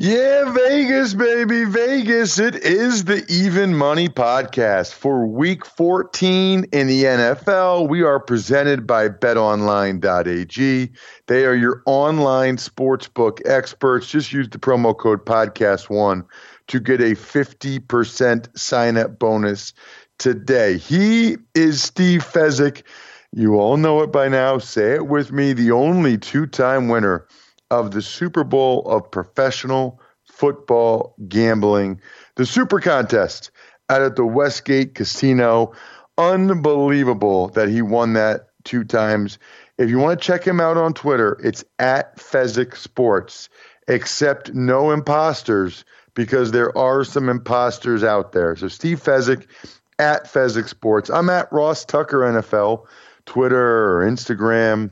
Yeah, Vegas, baby, Vegas. It is the Even Money Podcast for week 14 in the NFL. We are presented by betonline.ag. They are your online sportsbook experts. Just use the promo code podcast1 to get a 50% sign up bonus today. He is Steve Fezzik. You all know it by now. Say it with me. The only two time winner of the Super Bowl of professional football gambling, the Super Contest out at the Westgate Casino. Unbelievable that he won that two times. If you want to check him out on Twitter, it's at Fezzik Sports. Accept no imposters because there are some imposters out there. So Steve Fezzik at Fezzik Sports. I'm at Ross Tucker NFL, Twitter Instagram,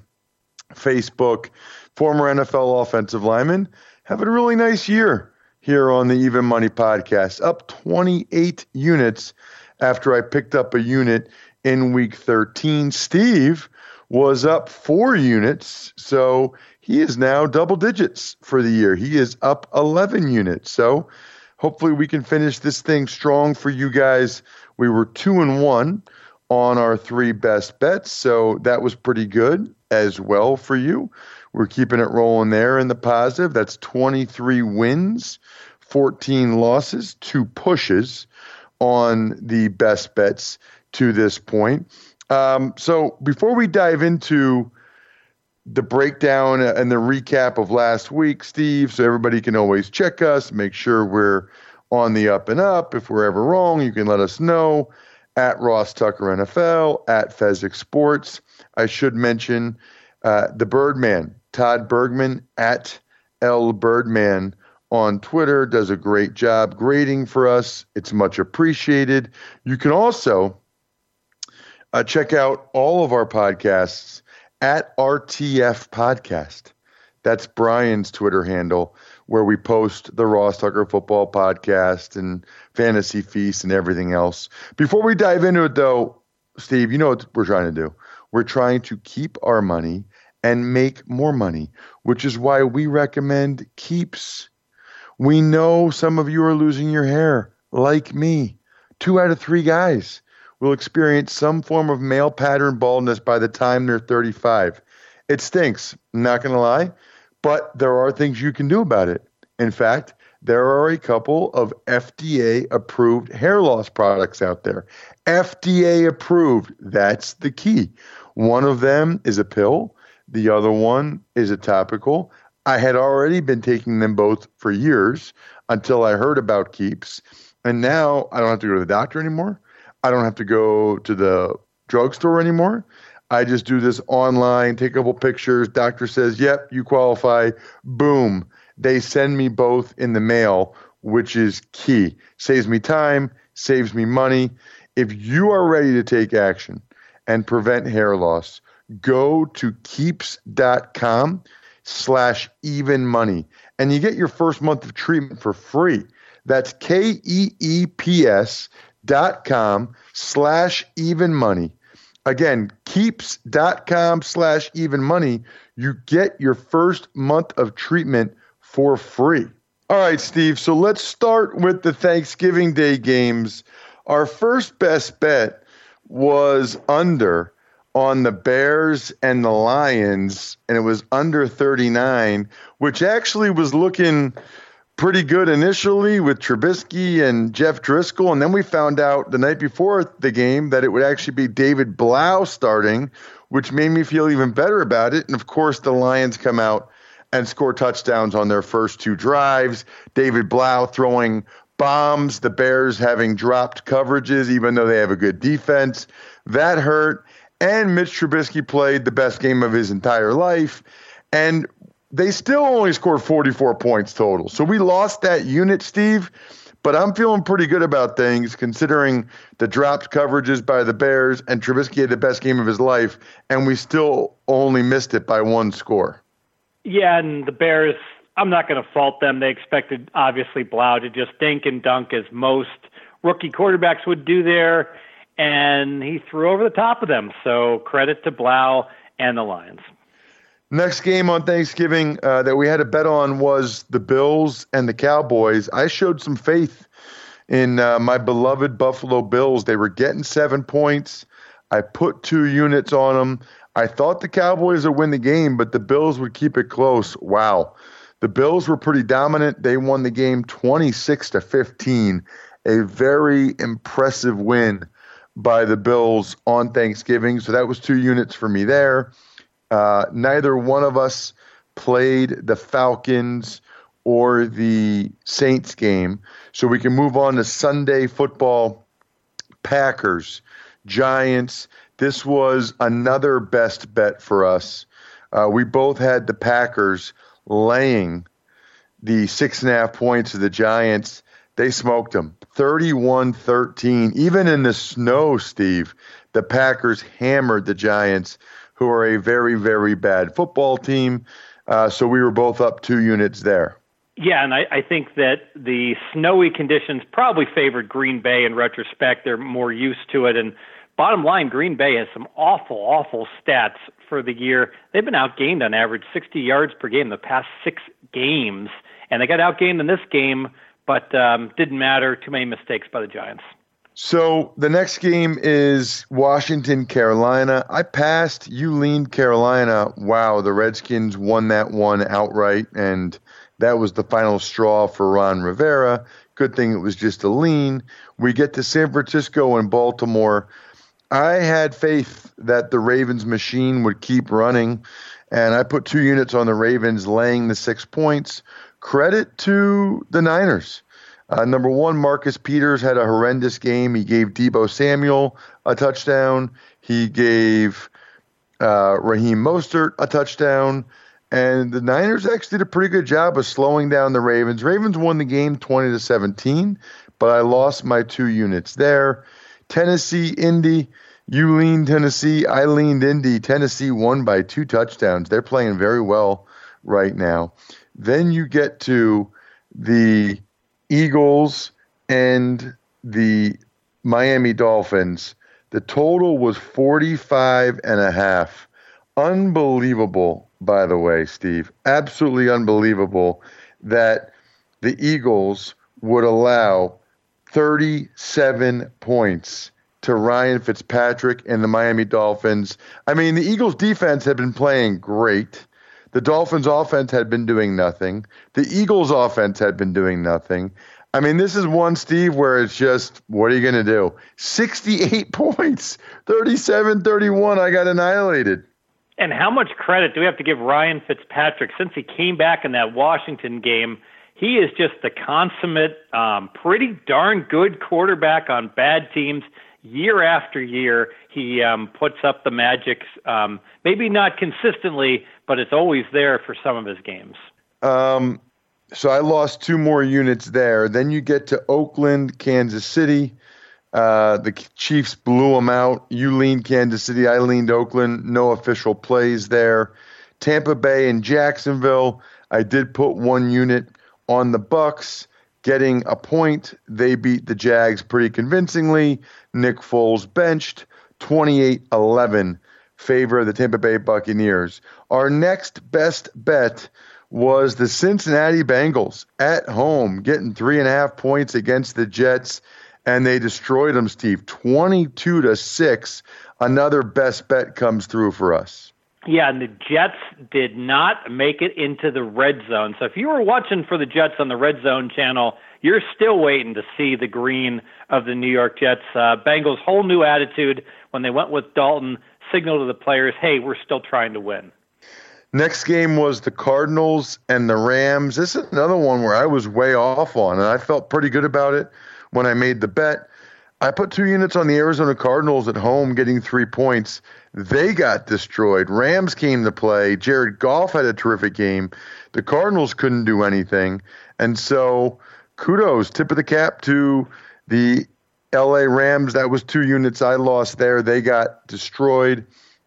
Facebook former NFL offensive lineman, having a really nice year here on the Even Money podcast, up 28 units after I picked up a unit in week 13. Steve was up four units, so he is now double digits for the year. He is up 11 units. So hopefully we can finish this thing strong for you guys. We were two and one on our three best bets, so that was pretty good as well for you. We're keeping it rolling there in the positive. That's 23 wins, 14 losses, two pushes on the best bets to this point. Um, so before we dive into the breakdown and the recap of last week, Steve, so everybody can always check us, make sure we're on the up and up. If we're ever wrong, you can let us know at Ross Tucker NFL, at Fezzik Sports. I should mention uh, the Birdman, Todd Bergman at L Birdman on Twitter does a great job grading for us. It's much appreciated. You can also uh, check out all of our podcasts at RTF Podcast. That's Brian's Twitter handle, where we post the Ross Tucker Football Podcast and Fantasy Feast and everything else. Before we dive into it, though, Steve, you know what we're trying to do? We're trying to keep our money and make more money, which is why we recommend Keeps. We know some of you are losing your hair, like me. Two out of three guys will experience some form of male pattern baldness by the time they're 35. It stinks, I'm not going to lie, but there are things you can do about it. In fact, there are a couple of FDA approved hair loss products out there. FDA approved, that's the key. One of them is a pill the other one is a topical. I had already been taking them both for years until I heard about Keeps. And now I don't have to go to the doctor anymore. I don't have to go to the drugstore anymore. I just do this online, take a couple pictures. Doctor says, yep, you qualify. Boom. They send me both in the mail, which is key. Saves me time, saves me money. If you are ready to take action and prevent hair loss, go to keeps.com slash even money and you get your first month of treatment for free. That's K E E P S dot com slash even money. Again, keeps.com slash even money. You get your first month of treatment for free. All right, Steve. So let's start with the Thanksgiving Day games. Our first best bet was under on the Bears and the Lions, and it was under 39, which actually was looking pretty good initially with Trubisky and Jeff Driskel. And then we found out the night before the game that it would actually be David Blough starting, which made me feel even better about it. And of course, the Lions come out and score touchdowns on their first two drives. David Blough throwing bombs, the Bears having dropped coverages, even though they have a good defense. That hurt. And Mitch Trubisky played the best game of his entire life. And they still only scored 44 points total. So we lost that unit, Steve. But I'm feeling pretty good about things considering the dropped coverages by the Bears and Trubisky had the best game of his life, and we still only missed it by one score. Yeah, and the Bears, I'm not going to fault them. They expected, obviously, Blough to just dink and dunk as most rookie quarterbacks would do there, and he threw over the top of them. So credit to Blough and the Lions. Next game on Thanksgiving uh, that we had a bet on was the Bills and the Cowboys. I showed some faith in uh, my beloved Buffalo Bills. They were getting seven points. I put two units on them. I thought the Cowboys would win the game, but the Bills would keep it close. Wow. The Bills were pretty dominant. They won the game 26 to 15. A very impressive win by the Bills on Thanksgiving. So that was two units for me there. Uh, neither one of us played the Falcons or the Saints game. So we can move on to Sunday football Packers, Giants. This was another best bet for us. Uh, we both had the Packers laying the six and a half points of the Giants. They smoked them 31 13. Even in the snow, Steve, the Packers hammered the Giants who are a very, very bad football team. Uh, so we were both up two units there. Yeah, and I, I think that the snowy conditions probably favored Green Bay in retrospect. They're more used to it. And bottom line, Green Bay has some awful, awful stats for the year. They've been outgained on average 60 yards per game the past six games. And they got outgained in this game, but um, didn't matter. Too many mistakes by the Giants. So the next game is Washington, Carolina. I passed. You leaned Carolina. Wow, the Redskins won that one outright, and that was the final straw for Ron Rivera. Good thing it was just a lean. We get to San Francisco and Baltimore. I had faith that the Ravens machine would keep running, and I put two units on the Ravens laying the six points. Credit to the Niners. Uh, number one, Marcus Peters had a horrendous game. He gave Deebo Samuel a touchdown. He gave uh, Raheem Mostert a touchdown. And the Niners actually did a pretty good job of slowing down the Ravens. Ravens won the game 20 to 17, but I lost my two units there. Tennessee, Indy. You leaned Tennessee. I leaned Indy. Tennessee won by two touchdowns. They're playing very well right now. Then you get to the Eagles and the Miami Dolphins. The total was 45 and a half. Unbelievable, by the way, Steve. Absolutely unbelievable that the Eagles would allow 37 points to Ryan Fitzpatrick and the Miami Dolphins. I mean, the Eagles defense had been playing great. The Dolphins' offense had been doing nothing. The Eagles' offense had been doing nothing. I mean, this is one, Steve, where it's just, what are you going to do? 68 points, 37 31. I got annihilated. And how much credit do we have to give Ryan Fitzpatrick since he came back in that Washington game? He is just the consummate, um, pretty darn good quarterback on bad teams year after year. He um, puts up the magic, um, maybe not consistently, but it's always there for some of his games. Um, so I lost two more units there. Then you get to Oakland, Kansas City. Uh, the Chiefs blew them out. You leaned Kansas City. I leaned Oakland. No official plays there. Tampa Bay and Jacksonville. I did put one unit on the Bucks. getting a point. They beat the Jags pretty convincingly. Nick Foles benched 28 11, favor of the Tampa Bay Buccaneers. Our next best bet was the Cincinnati Bengals at home, getting three and a half points against the Jets, and they destroyed them, Steve, 22 to 6. Another best bet comes through for us. Yeah, and the Jets did not make it into the red zone. So if you were watching for the Jets on the red zone channel, you're still waiting to see the green of the New York Jets. Uh, Bengals' whole new attitude when they went with Dalton signaled to the players, hey, we're still trying to win. Next game was the Cardinals and the Rams. This is another one where I was way off on, and I felt pretty good about it when I made the bet. I put two units on the Arizona Cardinals at home, getting three points. They got destroyed. Rams came to play. Jared Goff had a terrific game. The Cardinals couldn't do anything. And so, kudos, tip of the cap to the LA Rams. That was two units I lost there. They got destroyed.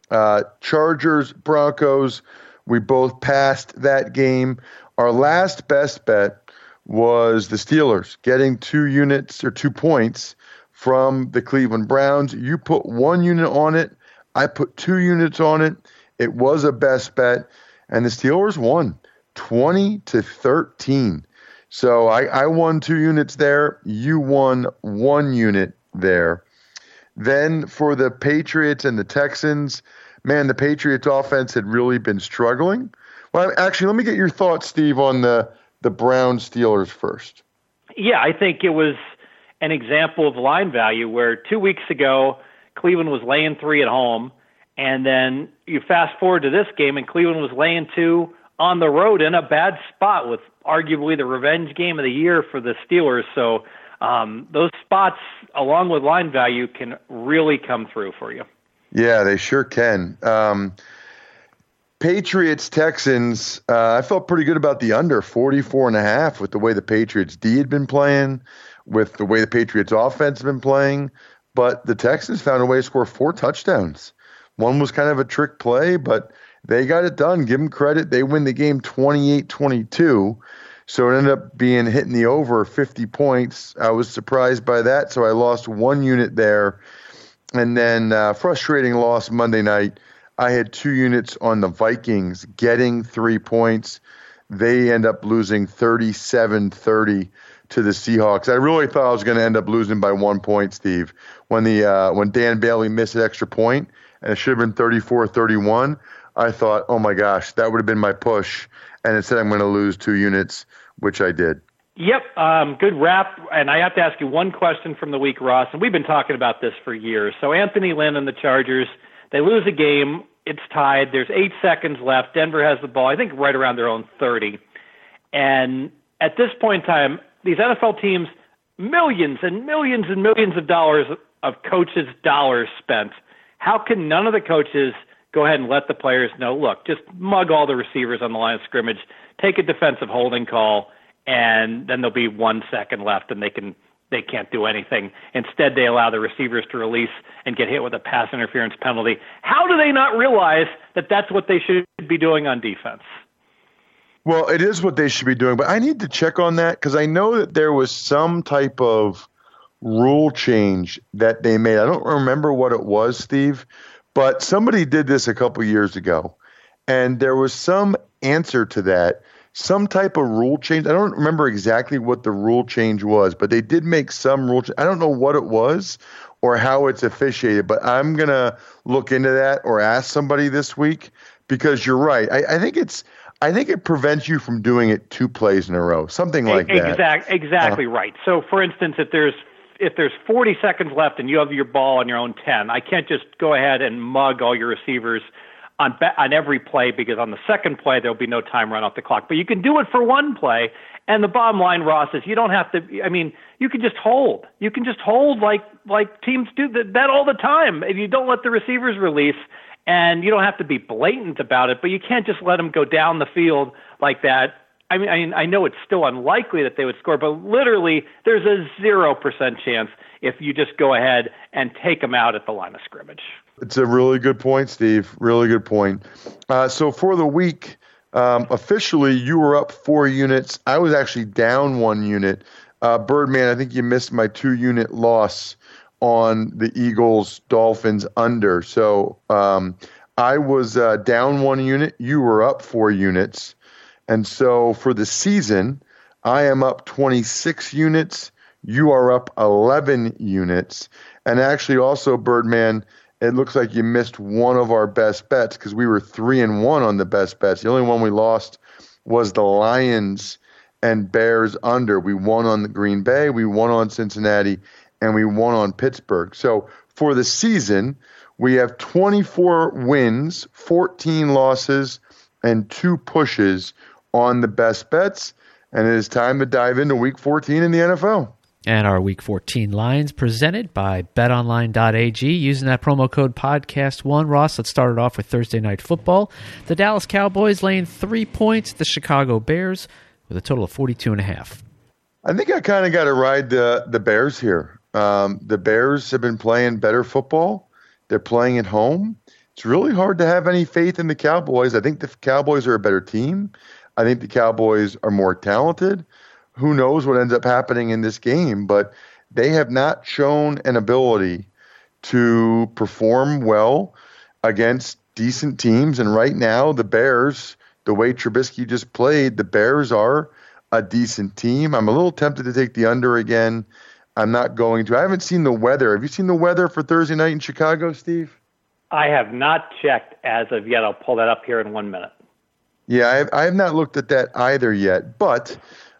Uh, Chargers, Broncos, we both passed that game. Our last best bet was the Steelers getting two units or two points from the Cleveland Browns. You put one unit on it. I put two units on it. It was a best bet, and the Steelers won 20 to 13. So I, I won two units there. You won one unit there. Then for the Patriots and the Texans, man, the Patriots offense had really been struggling. Well, actually, let me get your thoughts, Steve, on the the Brown Steelers first. Yeah, I think it was an example of line value where two weeks ago Cleveland was laying three at home, and then you fast forward to this game and Cleveland was laying two on the road in a bad spot with arguably the revenge game of the year for the Steelers. So um, those spots, along with line value, can really come through for you. Yeah, they sure can. Um, Patriots Texans, uh, I felt pretty good about the under 44 and a half with the way the Patriots D had been playing with the way the Patriots offense had been playing. But the Texans found a way to score four touchdowns. One was kind of a trick play, but they got it done. Give them credit. They win the game 28 22. So it ended up being hitting the over 50 points. I was surprised by that. So I lost one unit there. And then uh, frustrating loss Monday night. I had two units on the Vikings getting three points. They end up losing 37 30 to the Seahawks. I really thought I was going to end up losing by one point, Steve. When the uh, when Dan Bailey missed an extra point and it should have been 34-31, I thought, oh my gosh, that would have been my push. And instead, I'm going to lose two units, which I did. Yep, um, good wrap. And I have to ask you one question from the week, Ross. And we've been talking about this for years. So Anthony Lynn and the Chargers, they lose a game. It's tied. There's eight seconds left. Denver has the ball. I think right around their own 30. And at this point in time, these NFL teams, millions and millions and millions of dollars of coaches' dollars spent. How can none of the coaches go ahead and let the players know, look, just mug all the receivers on the line of scrimmage, take a defensive holding call, and then there'll be one second left and they can they can't do anything. Instead, they allow the receivers to release and get hit with a pass interference penalty. How do they not realize that that's what they should be doing on defense? Well, it is what they should be doing, but I need to check on that because I know that there was some type of rule change that they made. I don't remember what it was, Steve, but somebody did this a couple years ago, and there was some answer to that, some type of rule change. I don't remember exactly what the rule change was, but they did make some rule. Ch- I don't know what it was or how it's officiated, but I'm gonna look into that or ask somebody this week because you're right. I, I think it's I think it prevents you from doing it two plays in a row, something like that. Exactly, exactly uh, right. So, for instance, if there's if there's 40 seconds left and you have your ball on your own 10, I can't just go ahead and mug all your receivers on on every play because on the second play there'll be no time run off the clock. But you can do it for one play. And the bottom line, Ross, is you don't have to. I mean, you can just hold. You can just hold like like teams do that, that all the time. If you don't let the receivers release, and you don't have to be blatant about it, but you can't just let them go down the field like that. I mean, I, mean, I know it's still unlikely that they would score, but literally, there's a zero percent chance if you just go ahead and take them out at the line of scrimmage. It's a really good point, Steve. Really good point. Uh, so for the week, um, officially, you were up four units. I was actually down one unit. uh, Birdman, I think you missed my two unit loss on the Eagles Dolphins under. So um, I was uh, down one unit, you were up four units. And so for the season, I am up 26 units, you are up 11 units. And actually, also, Birdman, it looks like you missed one of our best bets because we were three and one on the best bets. The only one we lost was the Lions and Bears under. We won on the Green Bay, we won on Cincinnati, and we won on Pittsburgh. So for the season, we have 24 wins, 14 losses, and two pushes on the best bets. And it is time to dive into week 14 in the NFL. And our Week 14 lines presented by betonline.ag using that promo code podcast1. Ross, let's start it off with Thursday Night Football. The Dallas Cowboys laying three points, the Chicago Bears with a total of 42 and a half. I think I kind of got to ride the, the Bears here. Um, the Bears have been playing better football. They're playing at home. It's really hard to have any faith in the Cowboys. I think the Cowboys are a better team. I think the Cowboys are more talented who knows what ends up happening in this game, but they have not shown an ability to perform well against decent teams. And right now, the Bears, the way Trubisky just played, the Bears are a decent team. I'm a little tempted to take the under again. I'm not going to. I haven't seen the weather. Have you seen the weather for Thursday night in Chicago, Steve? I have not checked as of yet. I'll pull that up here in one minute. Yeah, I have, I have not looked at that either yet. But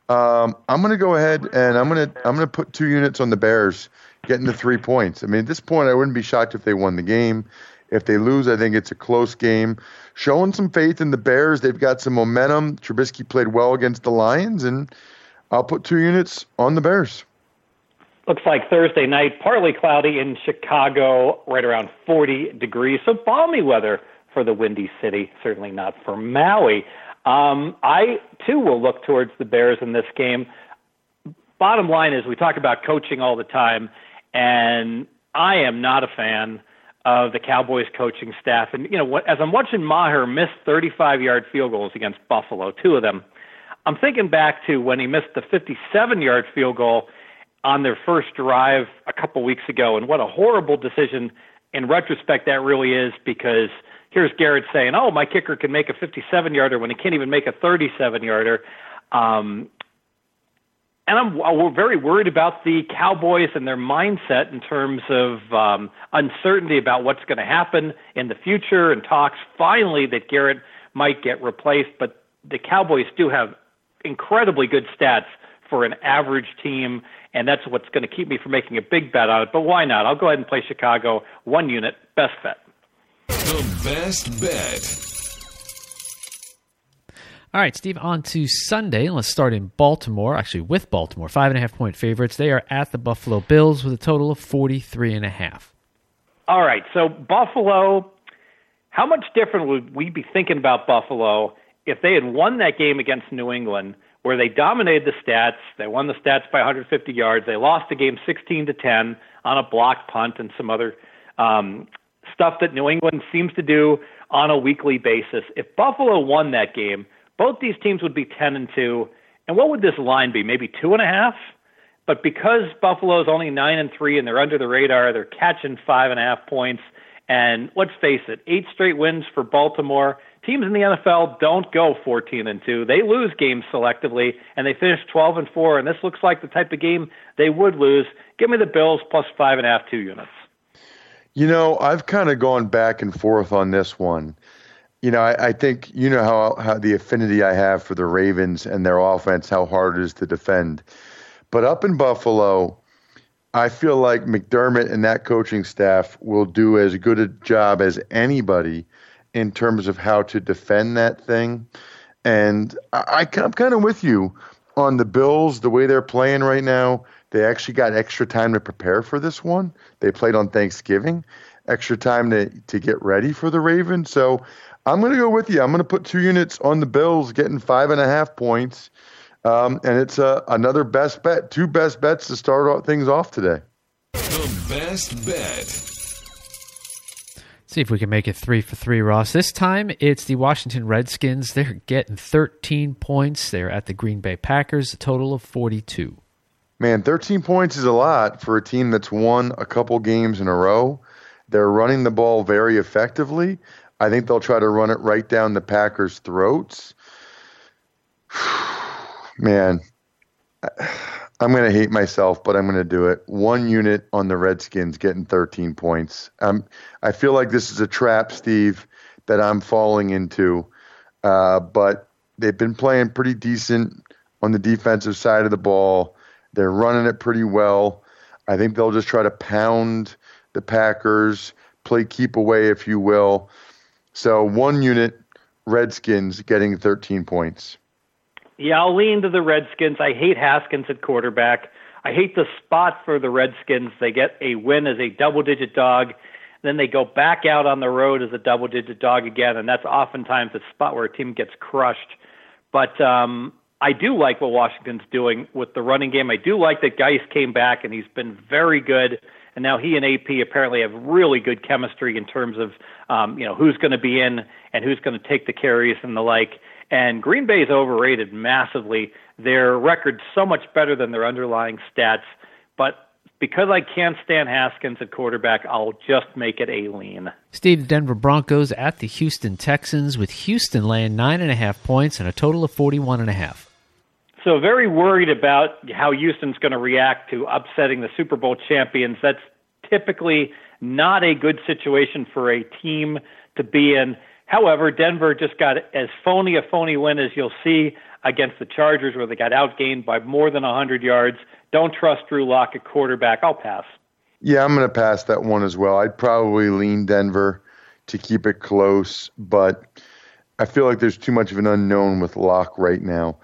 um, I'm going to go ahead and I'm going to I'm going to put two units on the Bears getting the three points. I mean, at this point, I wouldn't be shocked if they won the game. If they lose, I think it's a close game. Showing some faith in the Bears. They've got some momentum. Trubisky played well against the Lions, and I'll put two units on the Bears. Looks like Thursday night, partly cloudy in Chicago, right around 40 degrees. So balmy weather for the Windy City, certainly not for Maui. Um, I too will look towards the Bears in this game. Bottom line is, we talk about coaching all the time, and I am not a fan of the Cowboys coaching staff. And you know, as I'm watching Maher miss 35-yard field goals against Buffalo, two of them, I'm thinking back to when he missed the 57-yard field goal on their first drive a couple weeks ago, and what a horrible decision in retrospect that really is because here's Garrett saying, "Oh, my kicker can make a 57 yarder when he can't even make a 37 yarder." Um, and I'm we're very worried about the Cowboys and their mindset in terms of um, uncertainty about what's going to happen in the future, and talks finally that Garrett might get replaced. But the Cowboys do have incredibly good stats for an average team, and that's what's going to keep me from making a big bet on it. But why not? I'll go ahead and play Chicago one unit best bet. The best bet. All right, Steve, on to Sunday. Let's start in Baltimore, actually with Baltimore. Five and a half point favorites. They are at the Buffalo Bills with a total of 43 and a half. All right, so Buffalo, how much different would we be thinking about Buffalo if they had won that game against New England where they dominated the stats, they won the stats by 150 yards, they lost the game 16 to 10 on a block punt and some other um, stuff that New England seems to do on a weekly basis. If Buffalo won that game, both these teams would be 10 and 2. And what would this line be? Maybe two and a half? But because Buffalo is only 9 and 3 and they're under the radar, they're catching five and a half points. And let's face it, eight straight wins for Baltimore. Teams in the NFL don't go 14 and 2. They lose games selectively, and they finish 12 and 4. And this looks like the type of game they would lose. Give me the Bills plus five and a half, two units. You know, I've kind of gone back and forth on this one. You know, I, I, think you know how how the affinity I have for the Ravens and their offense, how hard it is to defend. But up in Buffalo, I feel like McDermott and that coaching staff will do as good a job as anybody in terms of how to defend that thing. And I, I'm kind of with you on the Bills, the way they're playing right now. They actually got extra time to prepare for this one. They played on Thanksgiving, extra time to, to get ready for the Ravens. So I'm going to go with you. I'm going to put two units on the Bills, getting five and a half points. Um, and it's uh, another best bet, two best bets to start things off today. The best bet. See if we can make it three for three, Ross. This time it's the Washington Redskins. They're getting 13 points. They're at the Green Bay Packers, a total of 42. Man, 13 points is a lot for a team that's won a couple games in a row. They're running the ball very effectively. I think they'll try to run it right down the Packers' throats. Man, I'm going to hate myself, but I'm going to do it. One unit on the Redskins getting 13 points. Um, I feel like this is a trap, Steve, that I'm falling into. Uh, but they've been playing pretty decent on the defensive side of the ball. They're running it pretty well. I think they'll just try to pound the Packers, play keep away, if you will. So one unit, Redskins getting 13 points. Yeah, I'll lean to the Redskins. I hate Haskins at quarterback. I hate the spot for the Redskins. They get a win as a double digit dog. Then they go back out on the road as a double digit dog again, and that's oftentimes the spot where a team gets crushed. But um, I do like what Washington's doing with the running game. I do like that Guice came back and he's been very good. And now he and AP apparently have really good chemistry in terms of um, you know who's going to be in and who's going to take the carries and the like. And Green Bay is overrated massively. Their record's so much better than their underlying stats. But because I can't stand Haskins at quarterback, I'll just make it a lean. Steve, Denver Broncos at the Houston Texans, with Houston laying nine and a half points and a total of forty-one and a half. So very worried about how Houston's going to react to upsetting the Super Bowl champions. That's typically not a good situation for a team to be in. However, Denver just got as phony a phony win as you'll see against the Chargers, where they got outgained by more than 100 yards. Don't trust Drew Lock at quarterback. I'll pass. Yeah, I'm going to pass that one as well. I'd probably lean Denver to keep it close, but I feel like there's too much of an unknown with Lock right now.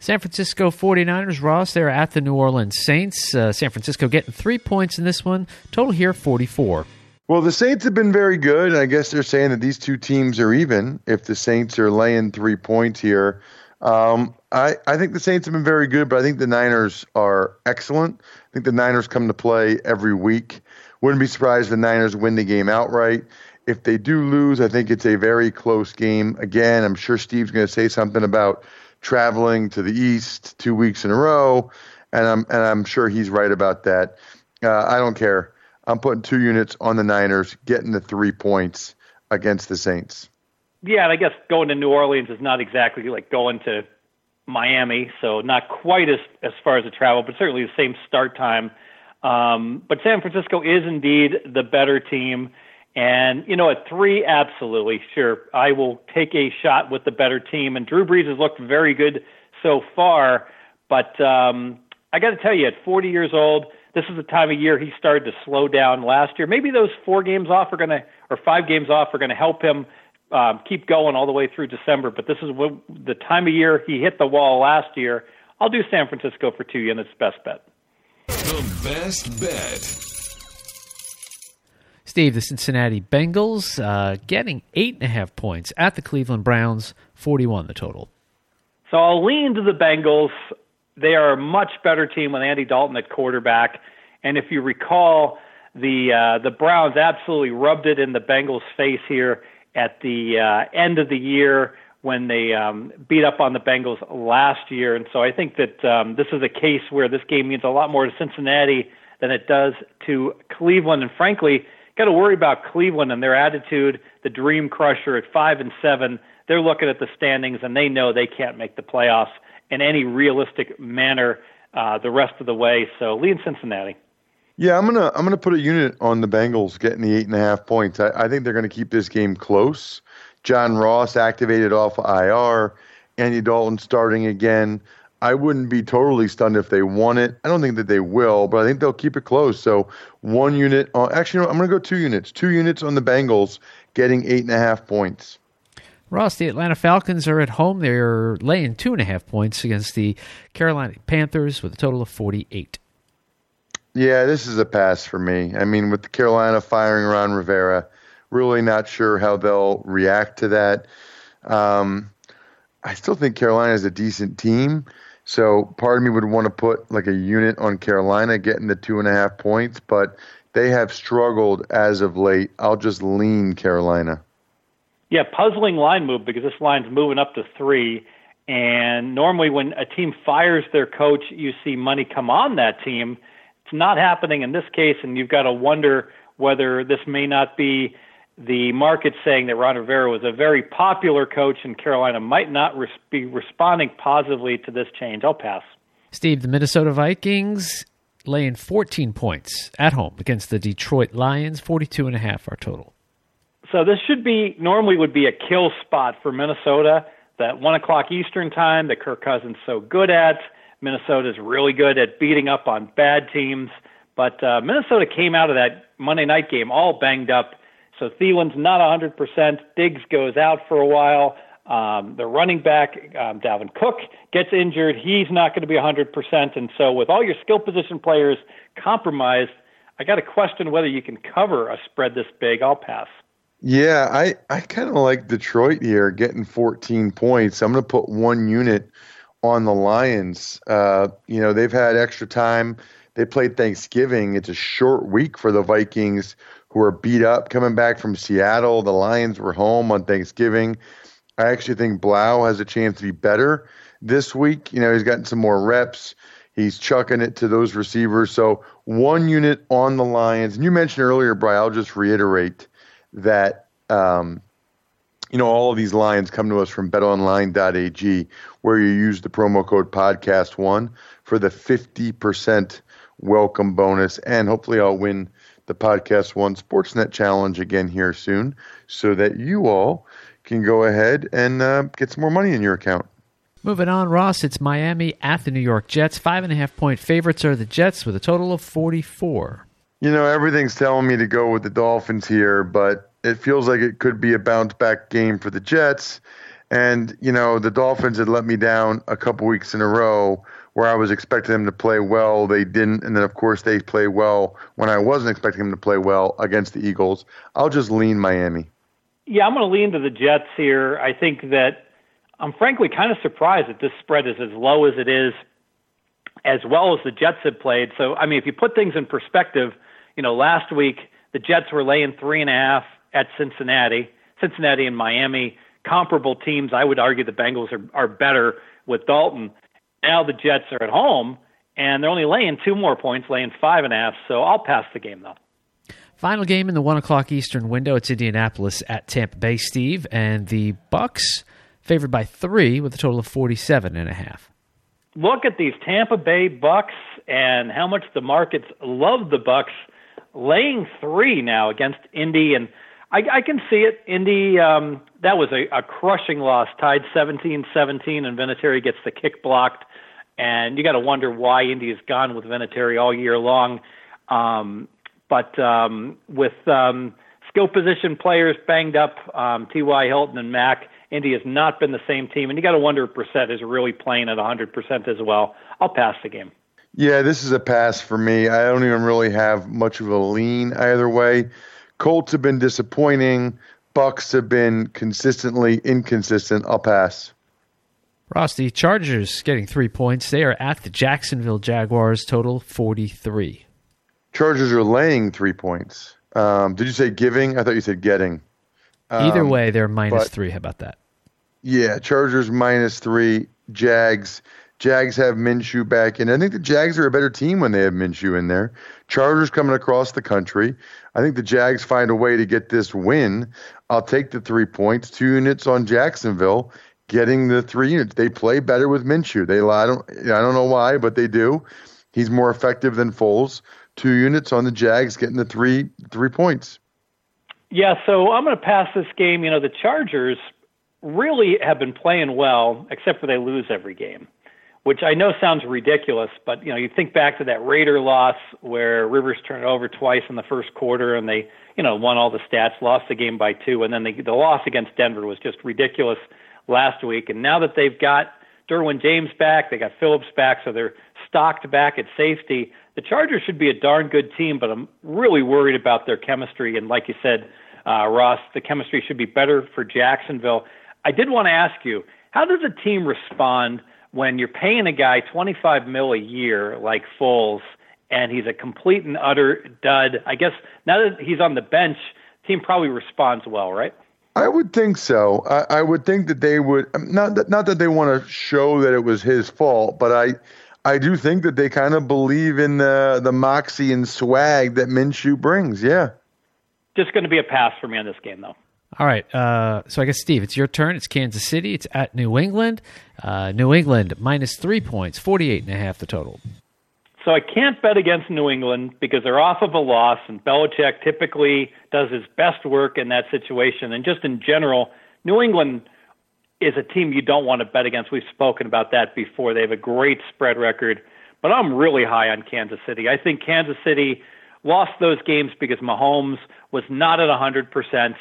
San Francisco 49ers, Ross, they're at the New Orleans Saints. Uh, San Francisco getting three points in this one. Total here 44. Well, the Saints have been very good. I guess they're saying that these two teams are even if the Saints are laying three points here. Um, I, I think the Saints have been very good, but I think the Niners are excellent. I think the Niners come to play every week. Wouldn't be surprised if the Niners win the game outright. If they do lose, I think it's a very close game. Again, I'm sure Steve's going to say something about traveling to the East two weeks in a row, and I'm and I'm sure he's right about that. Uh, I don't care. I'm putting two units on the Niners, getting the three points against the Saints. Yeah, and I guess going to New Orleans is not exactly like going to Miami, so not quite as as far as the travel, but certainly the same start time. Um, but San Francisco is indeed the better team. And, you know, at three, absolutely, sure. I will take a shot with the better team. And Drew Brees has looked very good so far. But um, I got to tell you, at 40 years old, this is the time of year he started to slow down last year. Maybe those four games off are going to, or five games off are going to help him um, keep going all the way through December. But this is what, the time of year he hit the wall last year. I'll do San Francisco for two units, best bet. The best bet. The Cincinnati Bengals uh, getting eight and a half points at the Cleveland Browns, 41 the total. So I'll lean to the Bengals. They are a much better team with Andy Dalton at quarterback. And if you recall, the uh, the Browns absolutely rubbed it in the Bengals' face here at the uh, end of the year when they um, beat up on the Bengals last year. And so I think that um, this is a case where this game means a lot more to Cincinnati than it does to Cleveland. And frankly, got to worry about Cleveland and their attitude, the dream crusher at five and seven. They're looking at the standings and they know they can't make the playoffs in any realistic manner uh, the rest of the way. So lead Cincinnati. Yeah, I'm gonna I'm gonna put a unit on the Bengals getting the eight and a half points. I, I think they're gonna keep this game close. John Ross activated off IR. Andy Dalton starting again. I wouldn't be totally stunned if they won it. I don't think that they will, but I think they'll keep it close. So one unit. Uh, actually, no, I'm going to go two units. Two units on the Bengals, getting eight and a half points. Ross, the Atlanta Falcons are at home. They're laying two and a half points against the Carolina Panthers with a total of 48. Yeah, this is a pass for me. I mean, with the Carolina firing Ron Rivera, really not sure how they'll react to that. Um, I still think Carolina is a decent team. So part of me would want to put like a unit on Carolina getting the two and a half points, but they have struggled as of late. I'll just lean Carolina. Yeah, puzzling line move because this line's moving up to three. And normally, when a team fires their coach, you see money come on that team. It's not happening in this case, and you've got to wonder whether this may not be the market saying that Ron Rivera was a very popular coach, in Carolina might not res- be responding positively to this change. I'll pass. Steve, the Minnesota Vikings laying 14 points at home against the Detroit Lions, 42 and a half our total. So this should be normally would be a kill spot for Minnesota. That one o'clock Eastern time that Kirk Cousins so good at. Minnesota's really good at beating up on bad teams, but uh, Minnesota came out of that Monday night game all banged up. So Thielen's not 100%. Diggs goes out for a while. Um, the running back, um, Dalvin Cook, gets injured. He's not going to be 100%. And so, with all your skill position players compromised, I got to question whether you can cover a spread this big. I'll pass. Yeah, I, I kind of like Detroit here getting 14 points. I'm going to put one unit on the Lions. Uh, you know, they've had extra time. They played Thanksgiving. It's a short week for the Vikings who are beat up coming back from Seattle. The Lions were home on Thanksgiving. I actually think Blough has a chance to be better this week. You know, he's gotten some more reps. He's chucking it to those receivers. So one unit on the Lions. And you mentioned earlier, Brian, I'll just reiterate that um, you know all of these lines come to us from betonline.ag where you use the promo code podcast one for the 50% welcome bonus and hopefully i'll win the podcast one sportsnet challenge again here soon so that you all can go ahead and uh, get some more money in your account Moving on, Ross, it's Miami at the New York Jets. Five and a half point favorites are the Jets with a total of 44. You know, everything's telling me to go with the Dolphins here, but it feels like it could be a bounce back game for the Jets. And, you know, the Dolphins had let me down a couple weeks in a row where I was expecting them to play well. They didn't. And then, of course, they play well when I wasn't expecting them to play well against the Eagles. I'll just lean Miami. Yeah, I'm going to lean to the Jets here. I think that I'm frankly kind of surprised that this spread is as low as it is, as well as the Jets have played. So, I mean, if you put things in perspective, you know, last week the Jets were laying three and a half at Cincinnati. Cincinnati and Miami, comparable teams. I would argue the Bengals are, are better with Dalton. Now the Jets are at home, and they're only laying two more points, laying five and a half. So I'll pass the game though. Final game in the one o'clock Eastern window. It's Indianapolis at Tampa Bay, Steve, and the Bucks favored by three with a total of forty-seven and a half. Look at these Tampa Bay Bucks and how much the markets love the Bucks laying three now against Indy, and I, I can see it. Indy, um, that was a, a crushing loss, tied 17-17, and Vinatieri gets the kick blocked, and you got to wonder why Indy has gone with Vinatieri all year long. Um, but um, with um, skill position players banged up, um, T.Y. Hilton and Mack, has not been the same team, and you got to wonder if Brissett is really playing at 100% as well. I'll pass the game. Yeah, this is a pass for me. I don't even really have much of a lean either way. Colts have been disappointing. Bucks have been consistently inconsistent. I'll pass. Ross, the Chargers getting three points. They are at the Jacksonville Jaguars, total 43. Chargers are laying three points. Um, did you say giving? I thought you said getting. Either um, way, they're minus but, three. How about that? Yeah, Chargers minus three. Jags. Jags have Minshew back in. I think the Jags are a better team when they have Minshew in there. Chargers coming across the country. I think the Jags find a way to get this win. I'll take the three points, two units on Jacksonville, getting the three units. They play better with Minshew. They I don't I don't know why, but they do. He's more effective than Foles. Two units on the Jags, getting the three three points. Yeah, so I'm going to pass this game. You know, the Chargers really have been playing well, except for they lose every game which I know sounds ridiculous, but you know, you think back to that Raider loss where Rivers turned over twice in the first quarter and they, you know, won all the stats, lost the game by two, and then the, the loss against Denver was just ridiculous last week. And now that they've got Derwin James back, they got Phillips back, so they're stocked back at safety. The Chargers should be a darn good team, but I'm really worried about their chemistry. And like you said, uh, Ross, the chemistry should be better for Jacksonville. I did want to ask you, how does a team respond? when you're paying a guy 25 mil a year like Foles and he's a complete and utter dud, I guess now that he's on the bench, team probably responds well, right? I would think so. I, I would think that they would not that, not that they want to show that it was his fault, but I I do think that they kind of believe in the the moxie and swag that Minshew brings. Yeah. Just going to be a pass for me on this game, though. All right. Uh, so I guess Steve, it's your turn. It's Kansas City. It's at New England. Uh, New England minus three points, forty-eight and a half the total. So I can't bet against New England because they're off of a loss, and Belichick typically does his best work in that situation. And just in general, New England is a team you don't want to bet against. We've spoken about that before. They have a great spread record, but I'm really high on Kansas City. I think Kansas City lost those games because Mahomes was not at 100%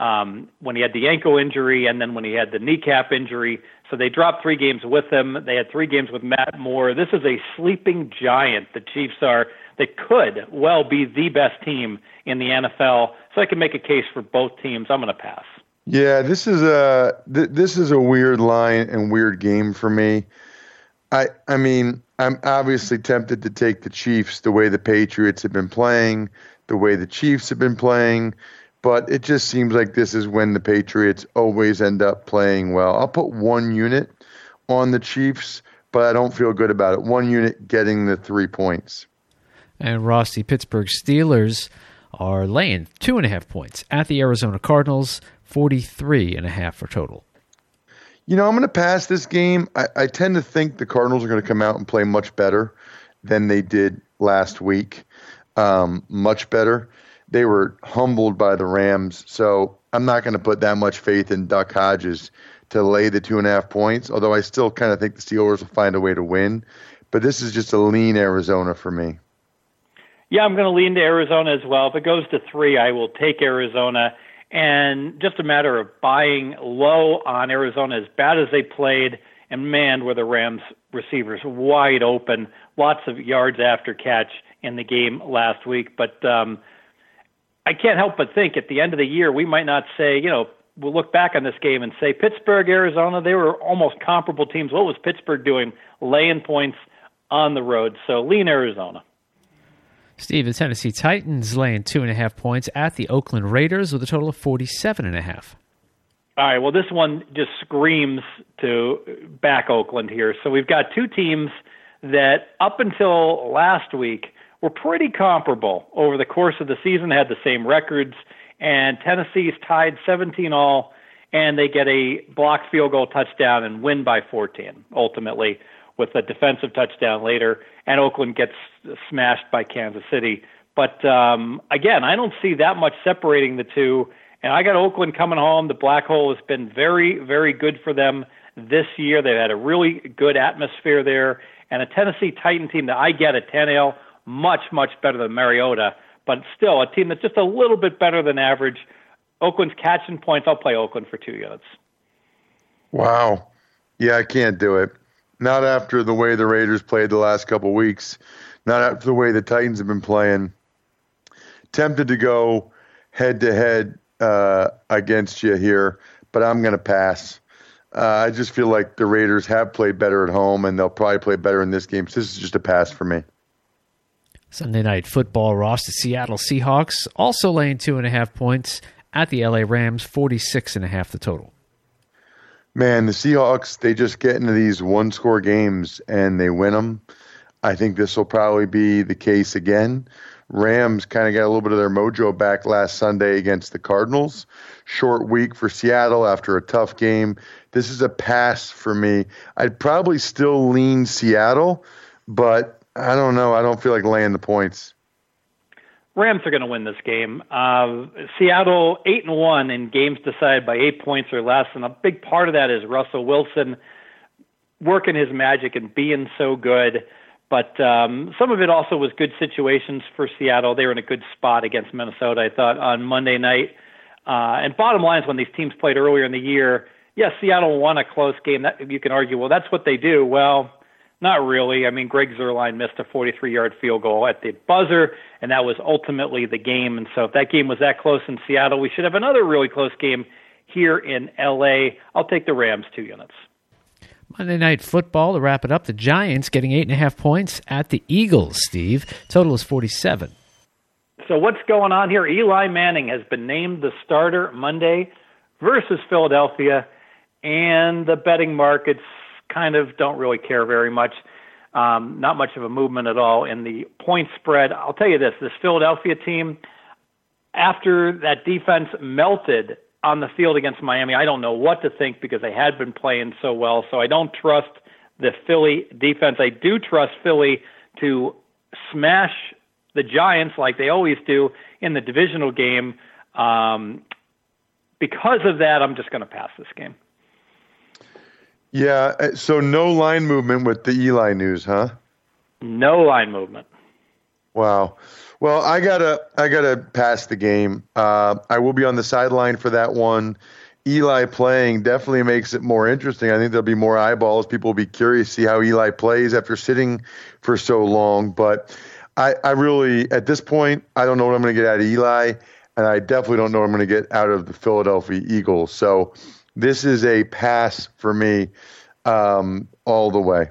um, when he had the ankle injury and then when he had the kneecap injury. So they dropped three games with him. They had three games with Matt Moore. This is a sleeping giant. The Chiefs are that could well be the best team in the NFL. So I can make a case for both teams. I'm going to pass. Yeah, this is a th- this is a weird line and weird game for me. I I mean, I'm obviously tempted to take the Chiefs the way the Patriots have been playing, the way the Chiefs have been playing but it just seems like this is when the Patriots always end up playing well. I'll put one unit on the Chiefs, but I don't feel good about it. One unit getting the three points. And Ross, the Pittsburgh Steelers are laying two and a half points at the Arizona Cardinals, 43 and a half for total. You know, I'm going to pass this game. I, I tend to think the Cardinals are going to come out and play much better than they did last week. Um, much better they were humbled by the Rams. So I'm not going to put that much faith in Duck Hodges to lay the two and a half points, although I still kind of think the Steelers will find a way to win. But this is just a lean Arizona for me. Yeah, I'm going to lean to Arizona as well. If it goes to three, I will take Arizona. And just a matter of buying low on Arizona, as bad as they played, and man, were the Rams receivers wide open, lots of yards after catch in the game last week. But um, I can't help but think at the end of the year we might not say, you know, we'll look back on this game and say Pittsburgh, Arizona, they were almost comparable teams. What was Pittsburgh doing? Laying points on the road. So lean Arizona. Steve, the Tennessee Titans laying two and a half points at the Oakland Raiders with a total of forty-seven and a half. All right. Well, this one just screams to back Oakland here. So we've got two teams that up until last week were pretty comparable over the course of the season, had the same records, and Tennessee's tied 17 all, and they get a blocked field goal touchdown and win by 14 ultimately with a defensive touchdown later, and Oakland gets smashed by Kansas City. But um, again, I don't see that much separating the two. And I got Oakland coming home. The black hole has been very, very good for them this year. They've had a really good atmosphere there, and a Tennessee Titan team that I get at Tannehill much, much better than Mariota, but still a team that's just a little bit better than average. Oakland's catching points. I'll play Oakland for two units. Wow. Yeah, I can't do it. Not after the way the Raiders played the last couple weeks. Not after the way the Titans have been playing. Tempted to go head to head against you here, but I'm going to pass. Uh, I just feel like the Raiders have played better at home, and they'll probably play better in this game. So this is just a pass for me. Sunday night football, Ross, the Seattle Seahawks also laying two and a half points at the LA Rams, 46 and a half the total. Man, the Seahawks, they just get into these one score games and they win them. I think this will probably be the case again. Rams kind of got a little bit of their mojo back last Sunday against the Cardinals. Short week for Seattle after a tough game. This is a pass for me. I'd probably still lean Seattle, but I don't know. I don't feel like laying the points. Rams are going to win this game. Uh, Seattle eight and one in games decided by eight points or less, and a big part of that is Russell Wilson working his magic and being so good. But um, some of it also was good situations for Seattle. They were in a good spot against Minnesota, I thought, on Monday night. Uh, and bottom line is when these teams played earlier in the year, yes, Seattle won a close game. That you can argue, well, that's what they do. Well, not really. I mean, Greg Zuerlein missed a 43-yard field goal at the buzzer, and that was ultimately the game. And so, if that game was that close in Seattle, we should have another really close game here in L.A. I'll take the Rams two units. Monday Night Football to wrap it up. The Giants getting eight and a half points at the Eagles. Steve, total is forty-seven. So what's going on here? Eli Manning has been named the starter Monday versus Philadelphia, and the betting markets kind of don't really care very much. Um, not much of a movement at all in the point spread. I'll tell you this: this Philadelphia team, after that defense melted on the field against Miami, I don't know what to think because they had been playing so well. So I don't trust the Philly defense. I do trust Philly to smash the Giants like they always do in the divisional game. Um, because of that, I'm just going to pass this game. Yeah, uh, so no line movement with the Eli news, huh? No line movement. Wow. Well, I gotta I gotta pass the game. Uh, I will be on the sideline for that one. Eli playing definitely makes it more interesting. I think there'll be more eyeballs. People will be curious to see how Eli plays after sitting for so long. But I, I really, at this point, I don't know what I'm going to get out of Eli, and I definitely don't know what I'm going to get out of the Philadelphia Eagles. So this is a pass for me um, all the way.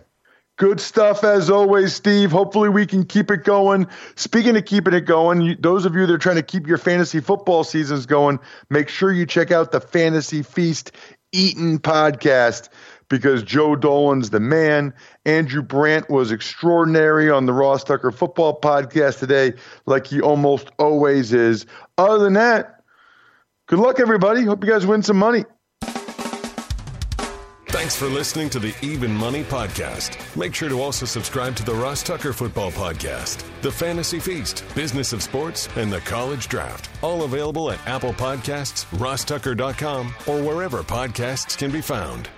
Good stuff as always, Steve. Hopefully, we can keep it going. Speaking of keeping it going, you, those of you that are trying to keep your fantasy football seasons going, make sure you check out the Fantasy Feast Eaton podcast because Joe Dolan's the man. Andrew Brandt was extraordinary on the Ross Tucker Football podcast today, like he almost always is. Other than that, good luck, everybody. Hope you guys win some money. Thanks for listening to the Even Money Podcast. Make sure to also subscribe to the Ross Tucker Football Podcast, The Fantasy Feast, Business of Sports, and the College Draft. All available at Apple Podcasts, rosstucker.com, or wherever podcasts can be found.